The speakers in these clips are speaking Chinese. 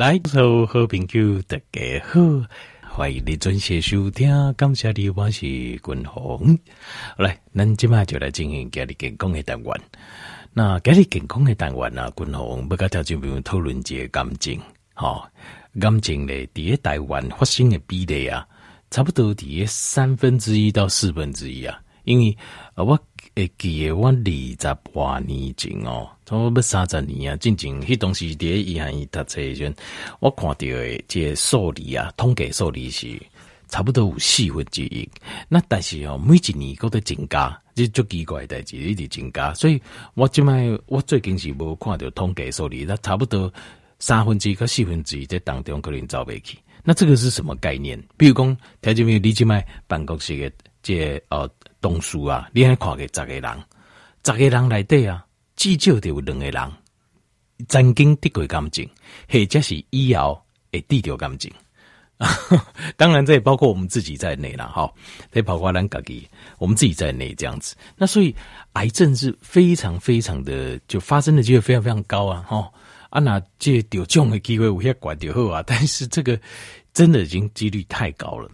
来，所有好朋友大家好，欢迎你准时收听，感谢你，我是君宏。好来，咱今麦就来进行今日健康的单元。那家里健康的单元啊，君宏不跟条件朋友讨论一个感情，好、感情咧，伫个台湾发生的比例啊，差不多伫个三分之一到四分之一啊，因为啊我。会记得我二十多年前哦，差不多三十年啊，进前迄当时伫医院读册时阵，我看到的这个数字啊，统计数字是差不多有四分之一。那但是哦，每一年都在增加，这足奇怪的代志一直增加。所以我即摆我最近是无看到统计数字，那差不多三分之一四分之一在当中可能走袂去。那这个是什么概念？比如讲，听见没有？你即摆办公室的这个、呃。同事啊，你还看个十个人，十个人内底啊，至少得有两个人曾经得过感情，或者是以后会得到感情。当然，这也包括我们自己在内了哈。得包括咱家己，我们自己在内这样子。那所以，癌症是非常非常的，就发生的机会非常非常高啊！哈啊，那这得中的机会有些管就好啊，但是这个真的已经几率太高了。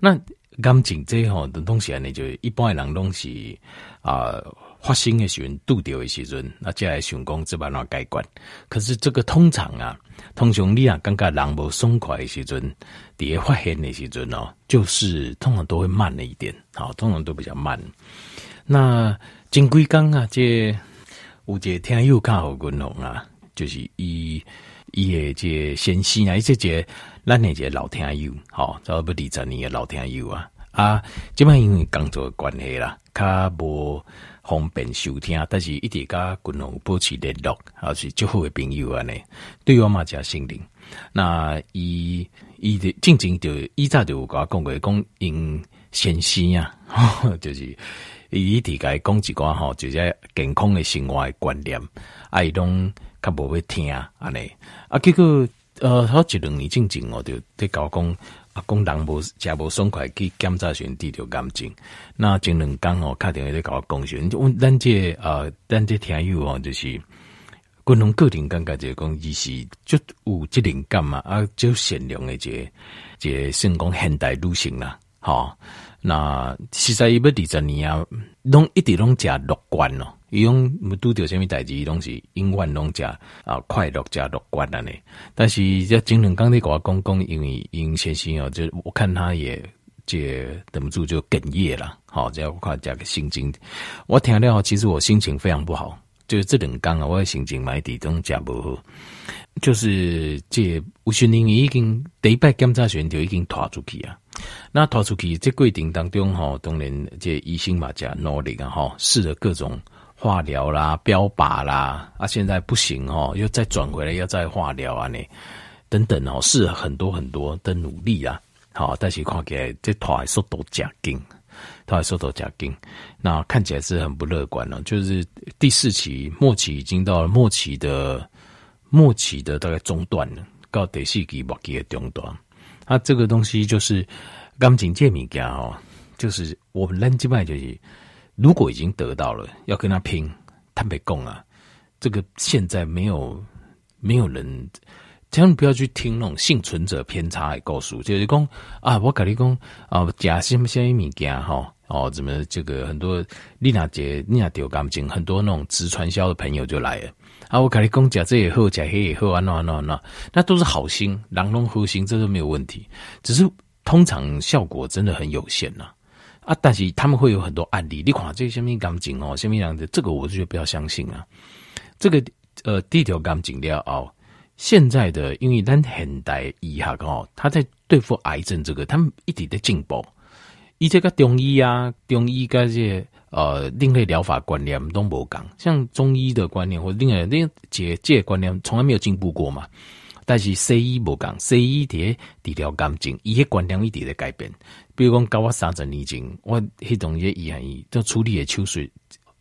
那。感情这吼的东西呢，就一般的人拢是啊、呃、发生的时阵，拄着的时阵，那再来想讲这把哪解决？可是这个通常啊，通常你啊感觉人无爽快的时阵，第一发现的时阵哦，就是通常都会慢了一点，好，通常都比较慢。那前几工啊，这有一个听友较好运动啊，就是伊伊的这先生啊，伊这个。咱那个老听友，好，差不多二十年的老听友啊，啊，即摆因为工作的关系啦，较无方便收听，但是一直甲军宏保持联络，还是最好的朋友安尼，对我嘛诚信任。那伊伊的静静就伊早就有甲我讲过，讲因先生啊，就是伊一直甲伊讲一寡吼，就是健康的生活的观念，啊，伊拢较无要听安尼，啊，结果。呃，好一两年之前我就在搞讲啊，讲人无食无爽快去检查选地条感情。那前两工哦，打电话在搞讲选，阮咱这呃，咱这听友哦，就是军宏个人感觉就讲伊是就有这灵感嘛，啊，就善良的这这算讲现代女性啦，吼。那实在伊要二十年啊，拢一直拢食乐观咯。伊拢毋拄着虾米代志，伊拢是永远拢食啊快乐加乐观安尼。但是这前两工你甲我讲讲，因为因先生哦，就我看他也这忍不住就哽咽了。好，这我看这个心情，我听了其实我心情非常不好。就是这两天啊，我的心情买地拢食无好。就是这有些人已经第一摆检查时就已经拖出去啊。那拖出去这过程当中吼，当然这医生嘛加努力啊吼，试了各种化疗啦、标靶啦，啊现在不行哦，又再转回来要再化疗啊呢，等等哦，是很多很多的努力啊，好，但是看起来这拖的速度加紧，拖的速度加紧，那看起来是很不乐观了，就是第四期末期已经到了末期的末期的大概中段了，到第四期末期的中段。那、啊、这个东西就是感情这物件哦，就是我们人际脉就是，如果已经得到了，要跟他拼，坦白讲啊，这个现在没有没有人，千万不要去听那种幸存者偏差的告诉，就是讲啊，我跟你讲啊，假什么什么物件哈，哦，怎么这个很多丽娜姐丽娜丢感情，很多那种直传销的朋友就来了。啊，我跟你讲，假这也好，假黑也好，啊，那那那，那都是好心，狼龙核心，这都没有问题。只是通常效果真的很有限呐。啊但是他们会有很多案例，你看这些什么感情哦，什么样的，这个我就不要相信啊。这个呃，第一条感情了哦，现在的因为咱现代医学哦，他在对付癌症这个，他们一直在进步。以这个中医啊，中医跟这些。呃，另类疗法观念都无讲，像中医的观念或另外另解解观念从来没有进步过嘛。但是西医无讲，西医的治疗感情，伊个观念一直在改变。比如讲，高我三十年前，我迄种嘢医院医，就处理的手术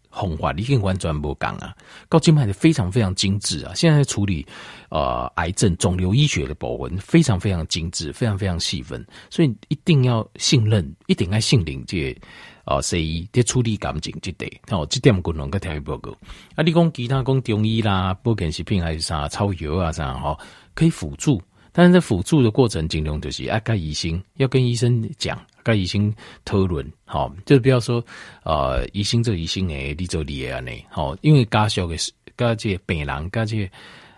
方法已经完全无讲啊。高金牌的非常非常精致啊，现在，处理呃癌症肿瘤医学的部分非常非常精致，非常非常细分，所以一定要信任，一定要信任这个。哦，西医伫处理感情这点，哦，这点可能个听报告。啊，你讲其他讲中医啦，保健食品还是啥草药啊啥，吼，可以辅助。但是在辅助的过程，尽量就是啊，跟医生要跟医生讲，跟医生讨论，好，就不要说呃，医生这医生诶，你做你啊呢，好，因为家属的跟这病人跟这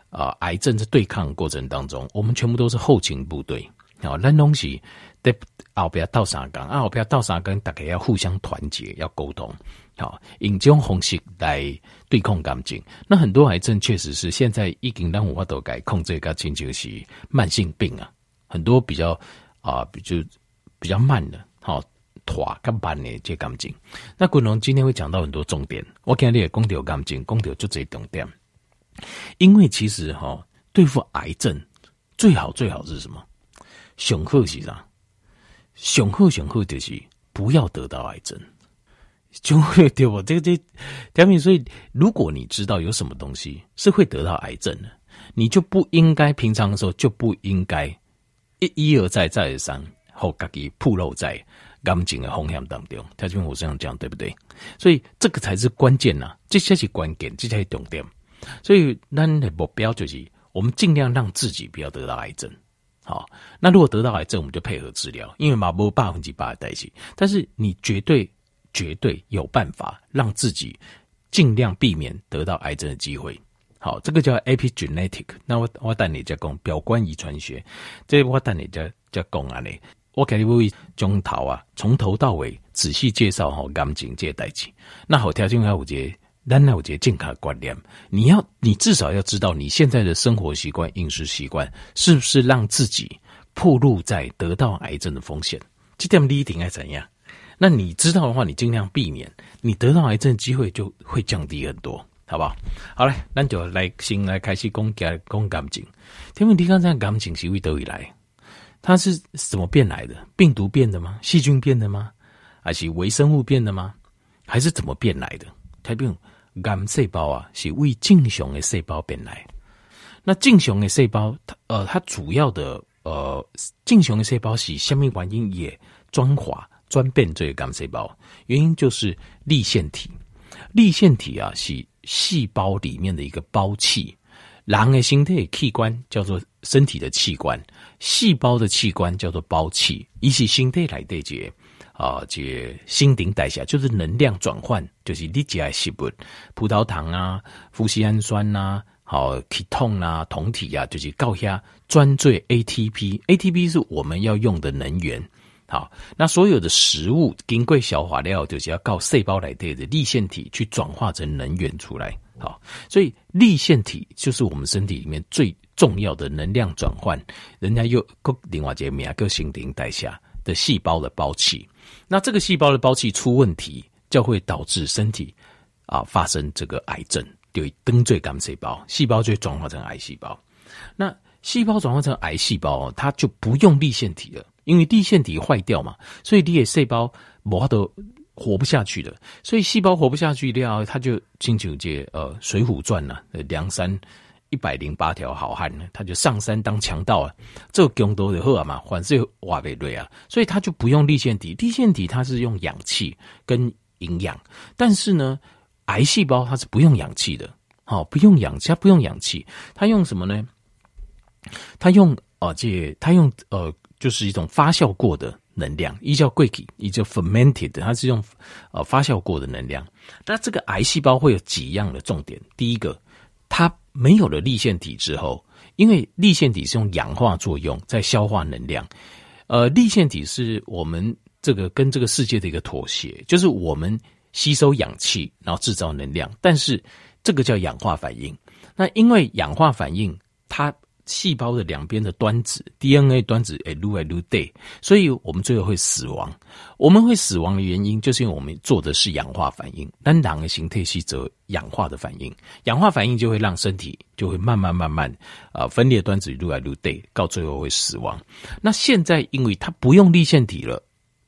啊癌症在对抗过程当中，我们全部都是后勤部队，好，那东西得后边倒三更啊，后边倒三更，大家要互相团结，要沟通。好，用这种方式来对抗癌症。那很多癌症确实是现在已经让我都改控制个亲就是慢性病啊，很多比较啊，比较比较慢的，好拖更慢的这癌症。那滚龙今天会讲到很多重点，我今天也讲到癌症，讲到就这重点。因为其实哈，对付癌症最好最好是什么？上好是啥？上好上好就是不要得到癌症。就会对我？这个这条命，所以如果你知道有什么东西是会得到癌症的，你就不应该平常的时候就不应该一一而再再而三后自己暴露在感情的风险当中。条命，我这样讲对不对？所以这个才是关键呐，这才是关键，这才是重点。所以那的目标就是我们尽量让自己不要得到癌症。好，那如果得到癌症，我们就配合治疗，因为嘛无百分之百的代谢。但是你绝对。绝对有办法让自己尽量避免得到癌症的机会。好，这个叫 epigenetic。那我我带你再讲表观遗传学，这我带你再再讲啊你。我给你会从头啊，从头到尾仔细介绍好癌症这代志。那好，条件还有节，当然有节健康观念。你要，你至少要知道你现在的生活习惯、饮食习惯是不是让自己暴露在得到癌症的风险。这点你一定要怎样？那你知道的话，你尽量避免，你得到癌症机会就会降低很多，好不好？好嘞，那就来先来开始讲讲讲癌症。天问题刚才癌症是为得以来，它是怎么变来的？病毒变的吗？细菌变的吗？还是微生物变的吗？还是怎么变来的？太平癌细胞啊，是为正常的细胞变来。那正常的细胞，它呃，它主要的呃，正常的细胞是什么原因也转化？专变这个干细胞，原因就是粒线体。粒线体啊，是细胞里面的一个胞器。人的身体器官叫做身体的器官，细胞的器官叫做胞器。一起身体来对接啊，这新陈代谢就是能量转换，就是你吃的食物，葡萄糖啊、麸醯胺酸呐、好体痛啊、酮体啊，就是高压专做 ATP。ATP 是我们要用的能源。好，那所有的食物经过消化了，就是要靠细胞来对的粒腺体去转化成能源出来。好，所以粒腺体就是我们身体里面最重要的能量转换。人家又各另外一个名叫新陈代下的细胞的胞器。那这个细胞的胞器出问题，就会导致身体啊发生这个癌症，就会登最癌细胞，细胞就会转化成癌细胞。那细胞转化成癌细胞，它就不用粒腺体了。因为地线体坏掉嘛，所以你的细胞膜都活不下去了。所以细胞活不下去了，它就进九界呃《水浒传》呐，梁山一百零八条好汉呢，他就上山当强盗啊，这个工作就好嘛，反正瓦贝瑞啊，所以他就不用地线体，地线体它是用氧气跟营养，但是呢，癌细胞它是不用氧气的，好，不用氧气，它不用氧气，它用什么呢？它用啊，这它用呃。就是一种发酵过的能量，一叫 Guiki，一叫 fermented，它是用呃发酵过的能量。那这个癌细胞会有几样的重点？第一个，它没有了粒腺体之后，因为粒腺体是用氧化作用在消化能量，呃，粒腺体是我们这个跟这个世界的一个妥协，就是我们吸收氧气，然后制造能量，但是这个叫氧化反应。那因为氧化反应，它细胞的两边的端子 DNA 端子哎撸哎撸对，所以我们最后会死亡。我们会死亡的原因，就是因为我们做的是氧化反应。单档的形态是则氧化的反应，氧化反应就会让身体就会慢慢慢慢啊、分裂端子撸来撸对，到最后会死亡。那现在因为它不用立腺体了，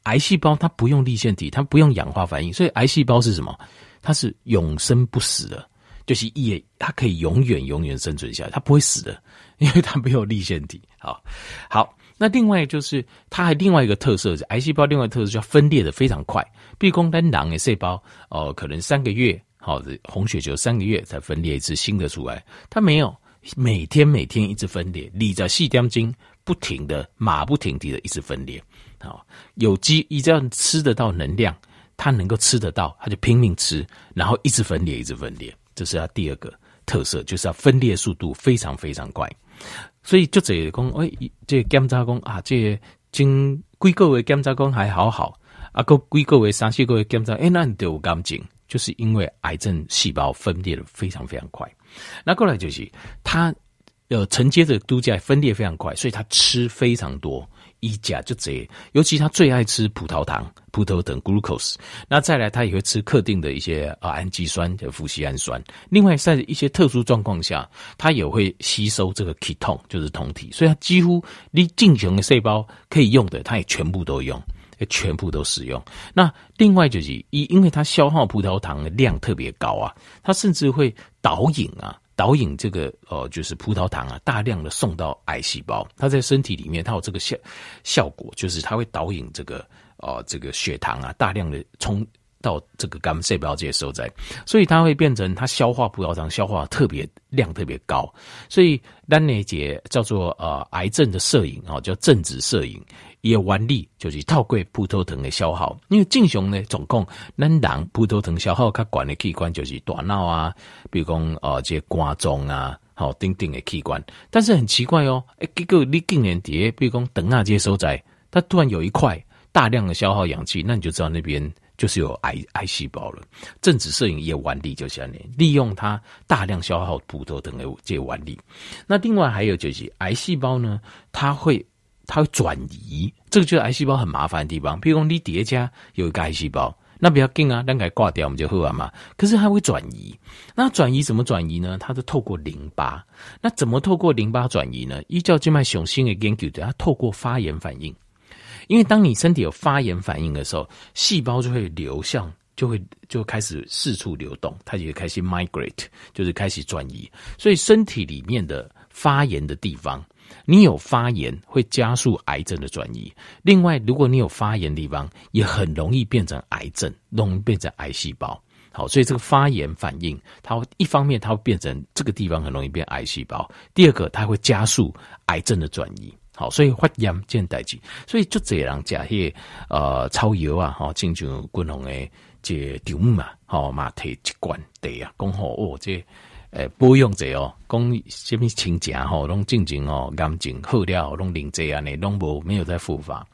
癌细胞它不用立腺体，它不用氧化反应，所以癌细胞是什么？它是永生不死的，就是也它可以永远永远生存下来，它不会死的。因为它没有立腺体，好，好，那另外就是它还另外一个特色是癌细胞，另外一个特色叫分裂的非常快。比如说单囊的细胞，哦、可能三个月，好的红血球三个月才分裂一次新的出来，它没有，每天每天一直分裂，你在细点钟不停的马不停蹄的一直分裂。好，有机一这样吃得到能量，它能够吃得到，它就拼命吃，然后一直分裂，一直分裂，这是它第二个特色，就是它分裂速度非常非常快。所以就这讲，哎，这检查讲啊，这经几个月检查讲还好好，啊，个几个月三四个月检查，哎，那你就有感情，就是因为癌症细胞分裂的非常非常快。那过来就是它呃承接着度假分裂非常快，所以它吃非常多。一甲就这，尤其他最爱吃葡萄糖、葡萄糖 glucose。那再来，他也会吃特定的一些啊氨基酸的富矽氨酸。另外，在一些特殊状况下，他也会吸收这个 ketone，就是酮体。所以，他几乎你进行的细胞可以用的，他也全部都用，全部都使用。那另外就是，因因为它消耗葡萄糖的量特别高啊，它甚至会导引啊。导引这个呃，就是葡萄糖啊，大量的送到癌细胞，它在身体里面，它有这个效效果，就是它会导引这个呃，这个血糖啊，大量的冲到这个肝细胞这些受在，所以它会变成它消化葡萄糖消化特别量特别高，所以单那节叫做呃癌症的摄影啊，叫正子摄影。也原理就是透过葡萄糖的消耗，因为正常呢，总共咱人葡萄糖消耗较悬的器官就是大脑啊，比如讲呃这些肝脏啊，好等等的器官。但是很奇怪哦，诶，结果你近年底，比如讲等啊这些所在，它突然有一块大量的消耗氧气，那你就知道那边就是有癌癌细胞了。正子摄影也原理就是这样，利用它大量消耗葡萄糖的这个原理。那另外还有就是癌细胞呢，它会。它会转移，这个就是癌细胞很麻烦的地方。譬如说你叠加有一个癌细胞，那不要紧啊，让它挂掉，我们就喝完嘛。可是它会转移，那转移怎么转移呢？它是透过淋巴。那怎么透过淋巴转移呢？依照静脉雄性的研究，它透过发炎反应。因为当你身体有发炎反应的时候，细胞就会流向，就会就开始四处流动，它就开始 migrate，就是开始转移。所以身体里面的发炎的地方。你有发炎会加速癌症的转移。另外，如果你有发炎的地方，也很容易变成癌症，容易变成癌细胞。好，所以这个发炎反应，它一方面它会变成这个地方很容易变癌细胞；第二个，它会加速癌症的转移。好，所以发炎见代志，所以就这样假些呃草药啊，吼，进入滚红的这条嘛，吼马蹄一罐地啊，讲好哦这。诶，保养者哦，讲什么亲家吼，拢静静哦，干净好了，拢零这样呢，拢无没有在复发。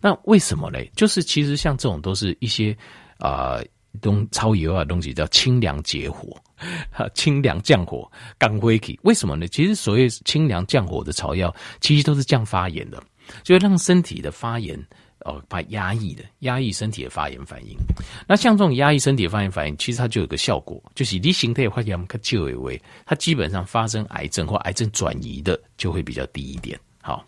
那为什么呢？就是其实像这种都是一些啊，东、超油啊东西叫清凉解火，哈 清凉降火，降火气。为什么呢？其实所谓清凉降火的草药，其实都是降发炎的，就让身体的发炎。哦，把压抑的压抑身体的发炎反应。那像这种压抑身体的发炎反应，其实它就有个效果，就是你形态发炎，它就以为它基本上发生癌症或癌症转移的就会比较低一点。好，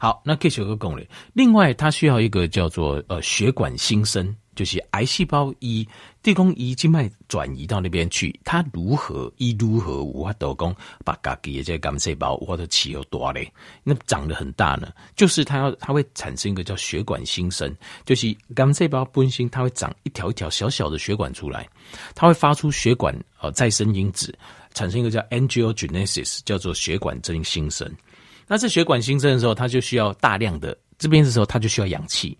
好，那可以有个功能。另外，它需要一个叫做呃血管新生。就是癌细胞一地宫一静脉转移到那边去，它如何一如何无法导宫把自己的这个癌细胞或者起有多嘞？那长得很大呢，就是它要它会产生一个叫血管新生，就是癌细胞本身它会长一条一条小小的血管出来，它会发出血管呃再生因子，产生一个叫 angiogenesis，叫做血管增新生。那这血管新生的时候，它就需要大量的这边的时候，它就需要氧气。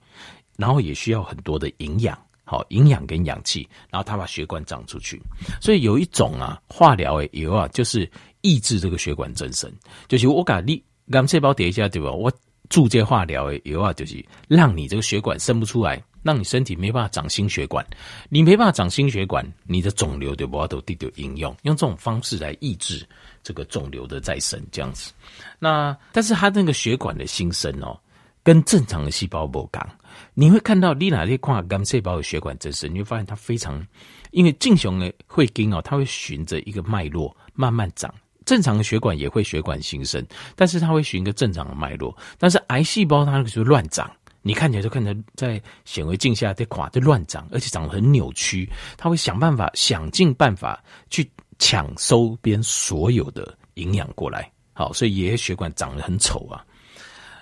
然后也需要很多的营养，好营养跟氧气，然后它把血管长出去。所以有一种啊化疗的油啊，就是抑制这个血管增生。就是我把你癌细胞叠一下，对吧？我注这化疗的油啊，就是让你这个血管生不出来，让你身体没办法长新血管。你没办法长新血管，你的肿瘤就不都得到应用。用这种方式来抑制这个肿瘤的再生，这样子。那但是它那个血管的新生哦，跟正常的细胞不同。你会看到你哪里看癌细胞的血管增生，你会发现它非常，因为正常的会跟哦，它会循着一个脉络慢慢长。正常的血管也会血管新生，但是它会循一个正常的脉络。但是癌细胞它就乱长，你看起来就看着在显微镜下在垮在乱长，而且长得很扭曲。它会想办法想尽办法去抢收边所有的营养过来，好，所以爷爷血管长得很丑啊。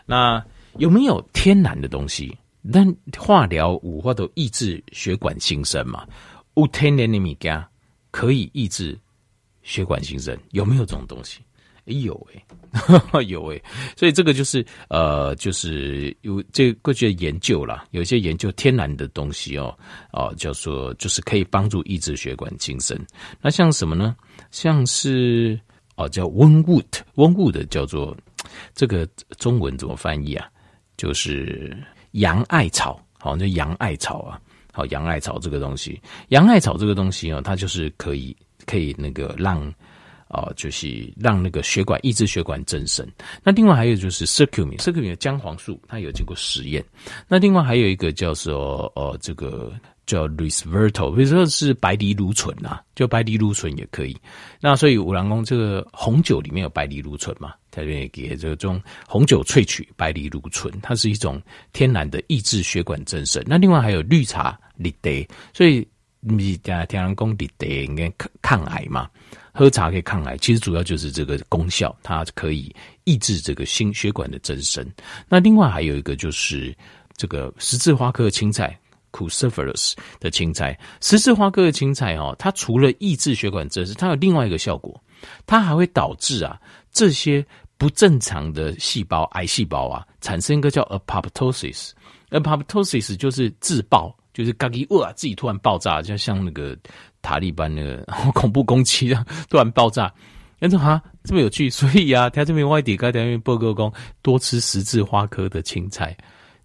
那有没有天然的东西？但化疗五或都抑制血管新生嘛？有天然的物件可以抑制血管新生，有没有这种东西？有诶，有诶，所以这个就是呃，就是有这个过去的研究啦，有一些研究天然的东西哦，哦，叫做就是可以帮助抑制血管新生。那像什么呢？像是哦，叫 wormwood，wormwood 叫做这个中文怎么翻译啊？就是洋艾草，好，就洋艾草啊，好，洋艾草这个东西，洋艾草这个东西啊，它就是可以可以那个让。啊，就是让那个血管抑制血管增生。那另外还有就是 c i r c u m i n c i r c u m i n 的姜黄素，它有经过实验。那另外还有一个叫做呃，这个叫 Resveratrol，比如说是白藜芦醇啊，就白藜芦醇也可以。那所以五郎公这个红酒里面有白藜芦醇嘛，它这边也给这种红酒萃取白藜芦醇，它是一种天然的抑制血管增生。那另外还有绿茶利得，所以你讲天然公利得应该抗癌嘛。喝茶可以抗癌，其实主要就是这个功效，它可以抑制这个心血管的增生。那另外还有一个就是这个十字花科的青菜 （Cuciferous） 的青菜，十字花科的青菜哦，它除了抑制血管增生，它有另外一个效果，它还会导致啊这些不正常的细胞，癌细胞啊产生一个叫 apoptosis，apoptosis 就是自爆。就是嘎吉哇，自己突然爆炸，就像那个塔利班那个 恐怖攻击一样，突然爆炸。但是哈，这么有趣，所以啊，他这边外地，他这边报告讲，多吃十字花科的青菜，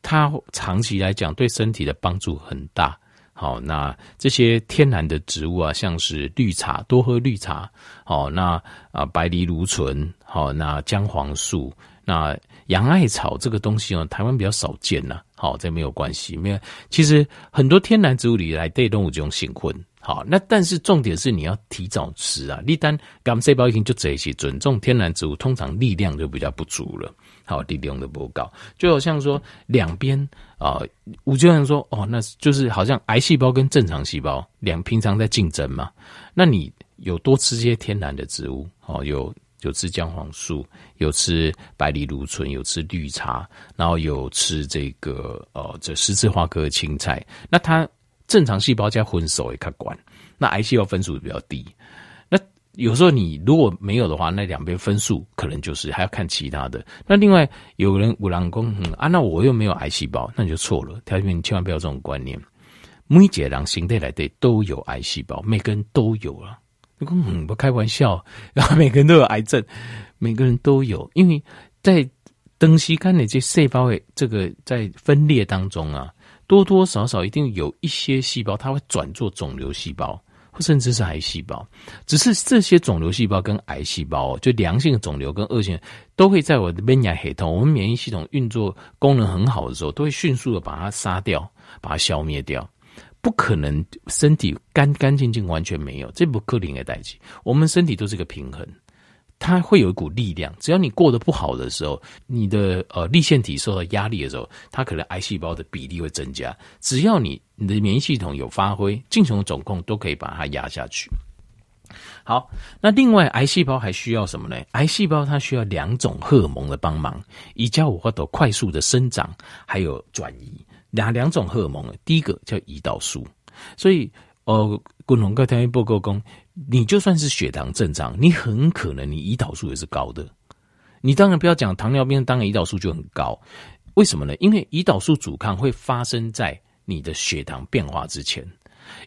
它长期来讲对身体的帮助很大。好，那这些天然的植物啊，像是绿茶，多喝绿茶。好，那啊，白藜芦醇，好，那姜黄素。那洋艾草这个东西哦，台湾比较少见呐。好，这没有关系，没有。其实很多天然植物里来对动物这种性混。好，那但是重点是你要提早吃啊。你单刚细胞已经就这些，准这种天然植物通常力量就比较不足了。好，力量的不高，就好像说两边啊，我就想说哦，那就是好像癌细胞跟正常细胞两平常在竞争嘛。那你有多吃些天然的植物，哦，有。有吃姜黄素，有吃白藜芦醇，有吃绿茶，然后有吃这个呃，这十字花科的青菜。那它正常细胞加荤素也看管，那癌细胞分数比较低。那有时候你如果没有的话，那两边分数可能就是还要看其他的。那另外有人五郎公啊，那我又没有癌细胞，那你就错了。条件你千万不要这种观念。每一个人形态来的都有癌细胞，每个人都有啊。嗯，不开玩笑，然后每个人都有癌症，每个人都有，因为在东西看那些细胞的这个在分裂当中啊，多多少少一定有一些细胞，它会转做肿瘤细胞，或甚至是癌细胞。只是这些肿瘤细胞跟癌细胞，就良性肿瘤跟恶性，都会在我的免疫系统，我们免疫系统运作功能很好的时候，都会迅速的把它杀掉，把它消灭掉。不可能，身体干干净净完全没有，这不可能的代志。我们身体都是一个平衡，它会有一股力量。只要你过得不好的时候，你的呃立腺体受到压力的时候，它可能癌细胞的比例会增加。只要你你的免疫系统有发挥，尽从总控都可以把它压下去。好，那另外癌细胞还需要什么呢？癌细胞它需要两种荷尔蒙的帮忙，以叫我获得快速的生长，还有转移。两两种荷尔蒙，第一个叫胰岛素，所以呃，滚龙哥天一报告讲，你就算是血糖正常，你很可能你胰岛素也是高的。你当然不要讲糖尿病，当然胰岛素就很高。为什么呢？因为胰岛素阻抗会发生在你的血糖变化之前，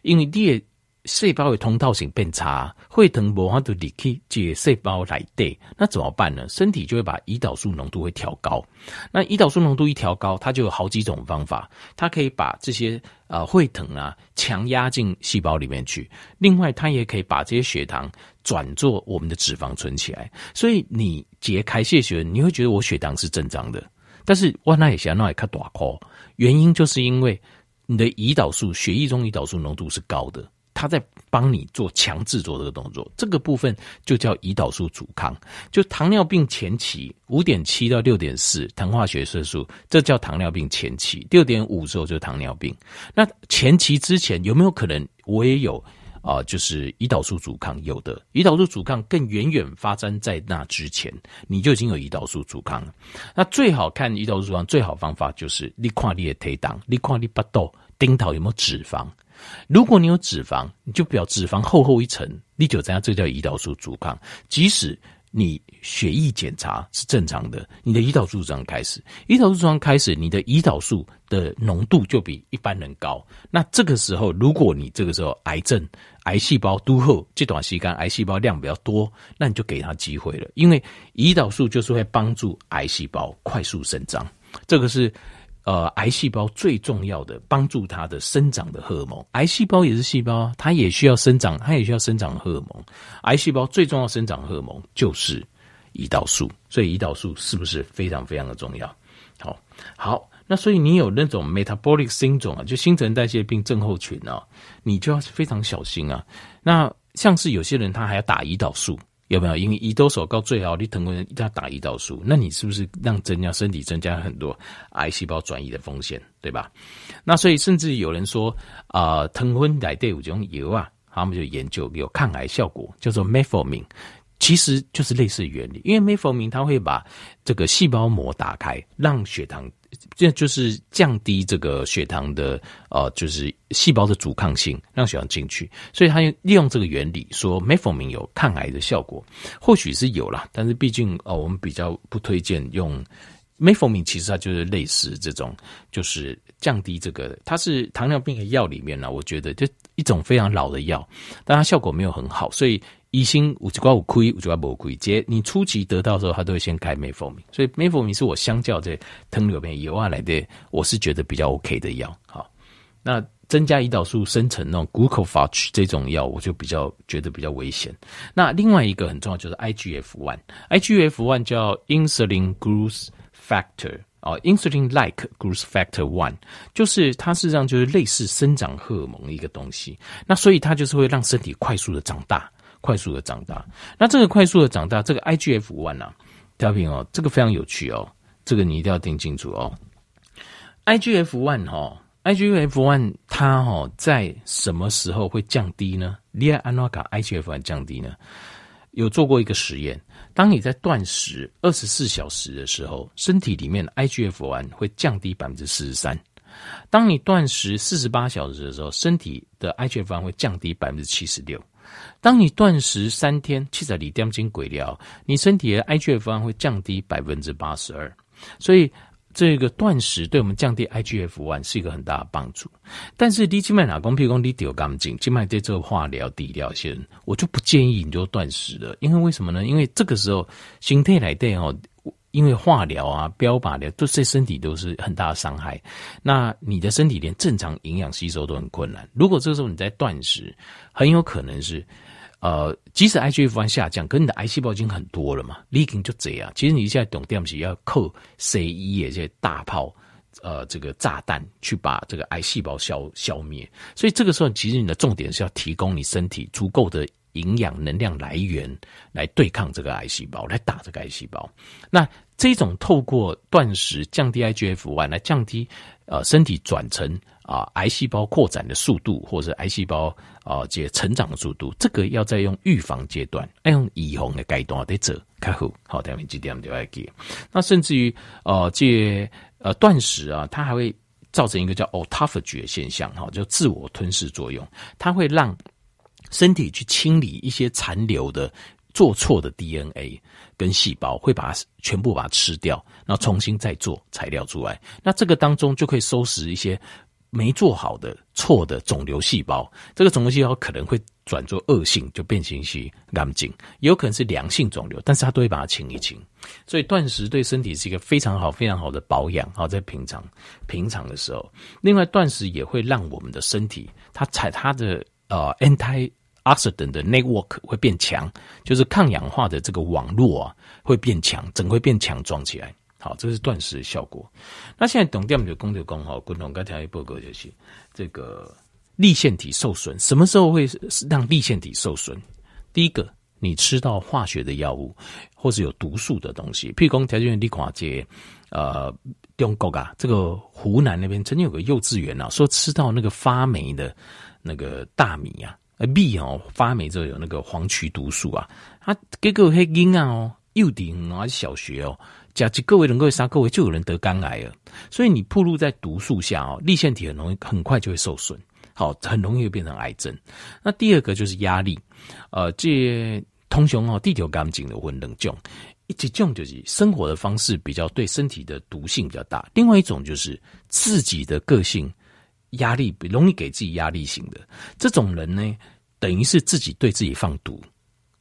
因为你的。细胞的通道性变差，会疼无法度离开这细胞来对，那怎么办呢？身体就会把胰岛素浓度会调高。那胰岛素浓度一调高，它就有好几种方法，它可以把这些呃会疼啊强压进细胞里面去。另外，它也可以把这些血糖转做我们的脂肪存起来。所以你解开谢血，你会觉得我血糖是正常的，但是我那也想那也看大颗，原因就是因为你的胰岛素血液中胰岛素浓度是高的。他在帮你做强制做这个动作，这个部分就叫胰岛素阻抗。就糖尿病前期五点七到六点四糖化血色素，这叫糖尿病前期。六点五之后就糖尿病。那前期之前有没有可能我也有啊、就是胰岛素阻抗有的，胰岛素阻抗更远远发生在那之前，你就已经有胰岛素阻抗了。那最好看胰岛素阻抗最好方法就是你看你的体重，你看你巴肚顶头有没有脂肪。如果你有脂肪，你就表脂肪厚厚一层，你就这样，这叫胰岛素阻抗。即使你血液检查是正常的，你的胰岛素这样开始，胰岛素这样开始，你的胰岛素的浓度就比一般人高。那这个时候，如果你这个时候癌症、癌细胞都后这段时间癌细胞量比较多，那你就给他机会了，因为胰岛素就是会帮助癌细胞快速生长。这个是。呃，癌细胞最重要的帮助它的生长的荷尔蒙，癌细胞也是细胞，它也需要生长，它也需要生长荷尔蒙。癌细胞最重要生长荷尔蒙就是胰岛素，所以胰岛素是不是非常非常的重要？好，好，那所以你有那种 metabolic syndrome 啊，就新陈代谢病症候群啊，你就要非常小心啊。那像是有些人他还要打胰岛素。有没有？因为胰岛素高最好，你疼痛人要打胰岛素，那你是不是让增加身体增加很多癌细胞转移的风险，对吧？那所以甚至有人说啊，疼痛来对有这种油啊，他们就研究有抗癌效果，叫做 metformin，其实就是类似原理，因为 metformin 它会把这个细胞膜打开，让血糖。这就是降低这个血糖的呃，就是细胞的阻抗性，让血糖进去。所以他利用这个原理说，metformin 有抗癌的效果，或许是有啦，但是毕竟呃，我们比较不推荐用 metformin。其实它就是类似这种，就是降低这个，它是糖尿病的药里面呢，我觉得就一种非常老的药，但它效果没有很好，所以。医生有几挂有亏，有几挂没亏。你初期得到的时候，他都会先开 metformin，所以 metformin 是我相较这糖尿病以外来的，我是觉得比较 OK 的药。好，那增加胰岛素生成那种 glucophage 这种药，我就比较觉得比较危险。那另外一个很重要就是 IGF one，IGF one 叫 insulin growth factor 哦，insulin like growth factor one，就是它实际上就是类似生长荷尔蒙的一个东西。那所以它就是会让身体快速的长大。快速的长大，那这个快速的长大，这个 IGF one 啊，调频哦，这个非常有趣哦，这个你一定要听清楚哦。IGF one 哈，IGF one 它哈在什么时候会降低呢？利亚安诺卡 IGF one 降低呢？有做过一个实验，当你在断食二十四小时的时候，身体里面的 IGF 完会降低百分之四十三；当你断食四十八小时的时候，身体的 IGF 完会降低百分之七十六。当你断食三天，七十里点金鬼料，你身体的 IGF-1 会降低百分之八十二，所以这个断食对我们降低 IGF-1 是一个很大的帮助。但是你静脉哪公，譬如说你丢干净，静脉在做化疗、底疗先，我就不建议你就断食了，因为为什么呢？因为这个时候形态来对哦。因为化疗啊、标靶疗都对身体都是很大的伤害，那你的身体连正常营养吸收都很困难。如果这个时候你在断食，很有可能是，呃，即使 IGF-1 下降，可你的癌细胞已经很多了嘛，你已经就这样。其实你现在懂点是要扣 C 一这些大炮，呃，这个炸弹去把这个癌细胞消消灭。所以这个时候，其实你的重点是要提供你身体足够的。营养能量来源来对抗这个癌细胞，来打这个癌细胞。那这种透过断食降低 IGF-1 来降低呃身体转成啊、癌细胞扩展的速度，或者癌细胞啊这、成长的速度，这个要再用预防阶段，要用预防的阶段得走开后好，下面几点就要记。那甚至于呃这呃断食啊，它还会造成一个叫 autophagy 的现象哈，就自我吞噬作用，它会让。身体去清理一些残留的做错的 DNA 跟细胞，会把它全部把它吃掉，然后重新再做材料出来。那这个当中就可以收拾一些没做好的错的肿瘤细胞。这个肿瘤细胞可能会转做恶性，就变形性癌症，也有可能是良性肿瘤，但是它都会把它清一清。所以断食对身体是一个非常好、非常好的保养。好，在平常平常的时候，另外断食也会让我们的身体它采它的。呃，antioxidant 的 network 会变强，就是抗氧化的这个网络啊会变强，整会变强壮起来。好，这是断食的效果。那现在懂掉的功就功好，共同刚才报告就是这个粒腺体受损，什么时候会让粒腺体受损？第一个，你吃到化学的药物或是有毒素的东西，譬如讲条件你看这呃，中国啊，这个湖南那边曾经有个幼稚园啊，说吃到那个发霉的。那个大米啊，呃米哦发霉之后有那个黄曲毒素啊，它给各位婴啊哦，幼顶啊小学哦，假设各位能够杀各位，就有人得肝癌了。所以你暴露在毒素下哦，立腺体很容易很快就会受损，好，很容易会变成癌症。那第二个就是压力，呃，这通常哦，地球干净的温冷种，一种就是生活的方式比较对身体的毒性比较大，另外一种就是自己的个性压力容易给自己压力型的这种人呢，等于是自己对自己放毒。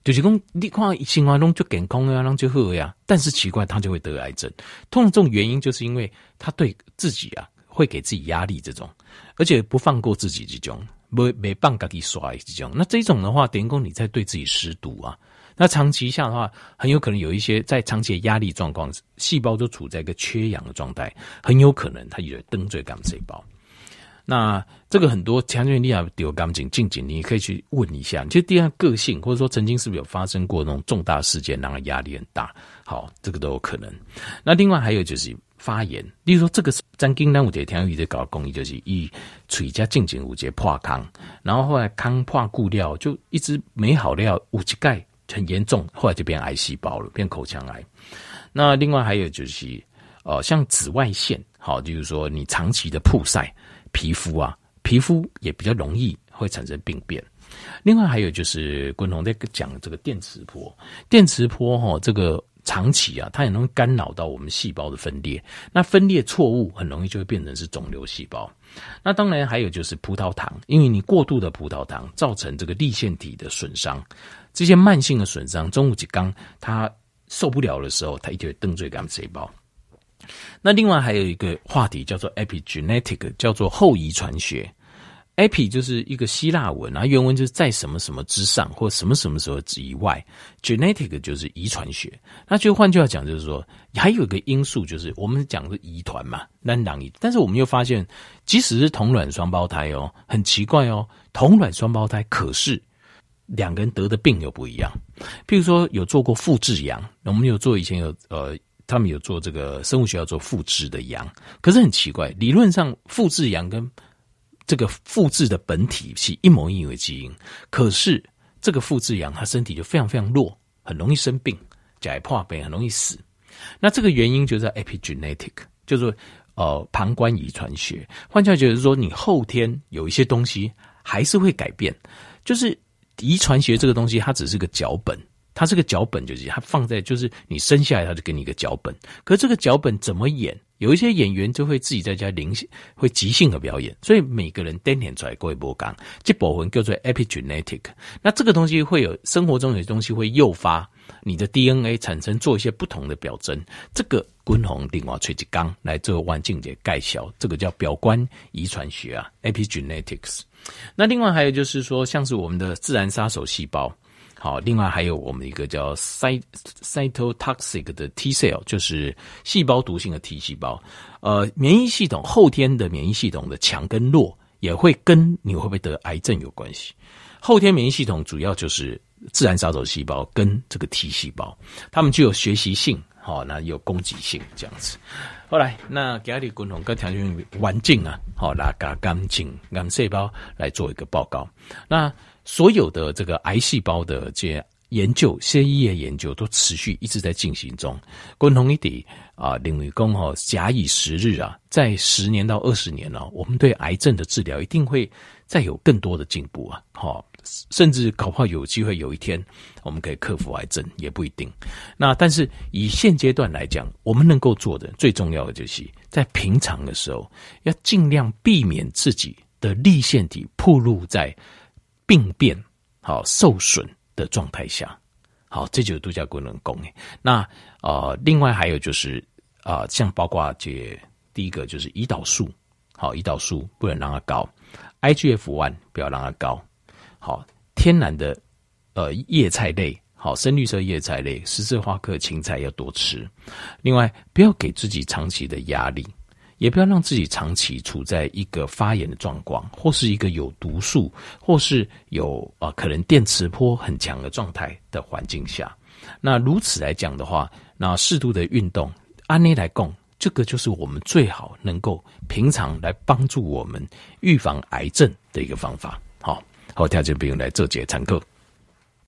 就是讲，你看生活中就健康啊，然就好呀。但是奇怪，他就会得癌症。通常这种原因，就是因为他对自己啊，会给自己压力，这种，而且不放过自己这种，没没办法给刷这种。那这种的话，等于讲你在对自己施毒啊。那长期下的话，很有可能有一些在长期的压力状况，细胞都处在一个缺氧的状态，很有可能它有登最感细胞。那这个很多强健力啊，丢干净静静，你可以去问一下。就第二个性，或者说曾经是不是有发生过那种重大事件，然后压力很大？好，这个都有可能。那另外还有就是发炎，例如说这个张金丹五节天宇的搞工艺，就是以嘴加静静五节破康，然后后来康破固料就一直没好料，五级钙很严重，后来就变癌细胞了，变口腔癌。那另外还有就是呃，像紫外线，好，就是说你长期的曝晒。皮肤啊，皮肤也比较容易会产生病变。另外还有就是，共同在讲这个电磁波，电磁波哈，这个长期啊，它也能干扰到我们细胞的分裂。那分裂错误，很容易就会变成是肿瘤细胞。那当然还有就是葡萄糖，因为你过度的葡萄糖造成这个粒线体的损伤，这些慢性的损伤，中午几刚它受不了的时候，它一定会登最干细胞。那另外还有一个话题叫做 epigenetic，叫做后遗传学。epi 就是一个希腊文啊，原文就是在什么什么之上，或什么什么时候之以外。genetic 就是遗传学。那就换句话讲，就是说还有一个因素，就是我们讲的遗传嘛，难囊遗。但是我们又发现，即使是同卵双胞胎哦，很奇怪哦，同卵双胞胎，可是两个人得的病又不一样。譬如说有做过复制羊，我们有做以前有呃。他们有做这个生物学要做复制的羊，可是很奇怪，理论上复制羊跟这个复制的本体是一模一样的基因，可是这个复制羊它身体就非常非常弱，很容易生病，甲破病很容易死。那这个原因就在 epigenetic，就是呃旁观遗传学。换句话就是说，你后天有一些东西还是会改变，就是遗传学这个东西它只是个脚本。它这个脚本就是它放在，就是你生下来，它就给你一个脚本。可是这个脚本怎么演？有一些演员就会自己在家临时会即兴的表演。所以每个人颠点出来各一波讲，这部分叫做 epigenetic。那这个东西会有生活中有些东西会诱发你的 DNA 产生做一些不同的表征。这个滚红另外吹起钢来做环境的介绍，这个叫表观遗传学啊，epigenetics。那另外还有就是说，像是我们的自然杀手细胞。好，另外还有我们一个叫 cytotoxic 的 T cell，就是细胞毒性的 T 细胞。呃，免疫系统后天的免疫系统的强跟弱，也会跟你会不会得癌症有关系。后天免疫系统主要就是自然杀手细胞跟这个 T 细胞，它们具有学习性，好，那有攻击性这样子。后来，那给阿里共同跟条件环境啊，好，拿个干净癌细胞来做一个报告。那所有的这个癌细胞的这些研究，些医的研究都持续一直在进行中。共同一点啊，领域工哈，假以时日啊，在十年到二十年了，我们对癌症的治疗一定会再有更多的进步啊！好，甚至搞不好有机会有一天我们可以克服癌症，也不一定。那但是以现阶段来讲，我们能够做的最重要的就是在平常的时候，要尽量避免自己的立腺体暴露在。病变好受损的状态下，好，这就是度假功能功。那呃，另外还有就是啊、像包括这第一个就是胰岛素，好，胰岛素不能让它高，IGF one 不要让它高，好，天然的呃叶菜类，好，深绿色叶菜类，十字花科青菜要多吃。另外，不要给自己长期的压力。也不要让自己长期处在一个发炎的状况，或是一个有毒素，或是有啊、可能电磁波很强的状态的环境下。那如此来讲的话，那适度的运动，按内来供，这个就是我们最好能够平常来帮助我们预防癌症的一个方法。好，好，条件不用来做节参课。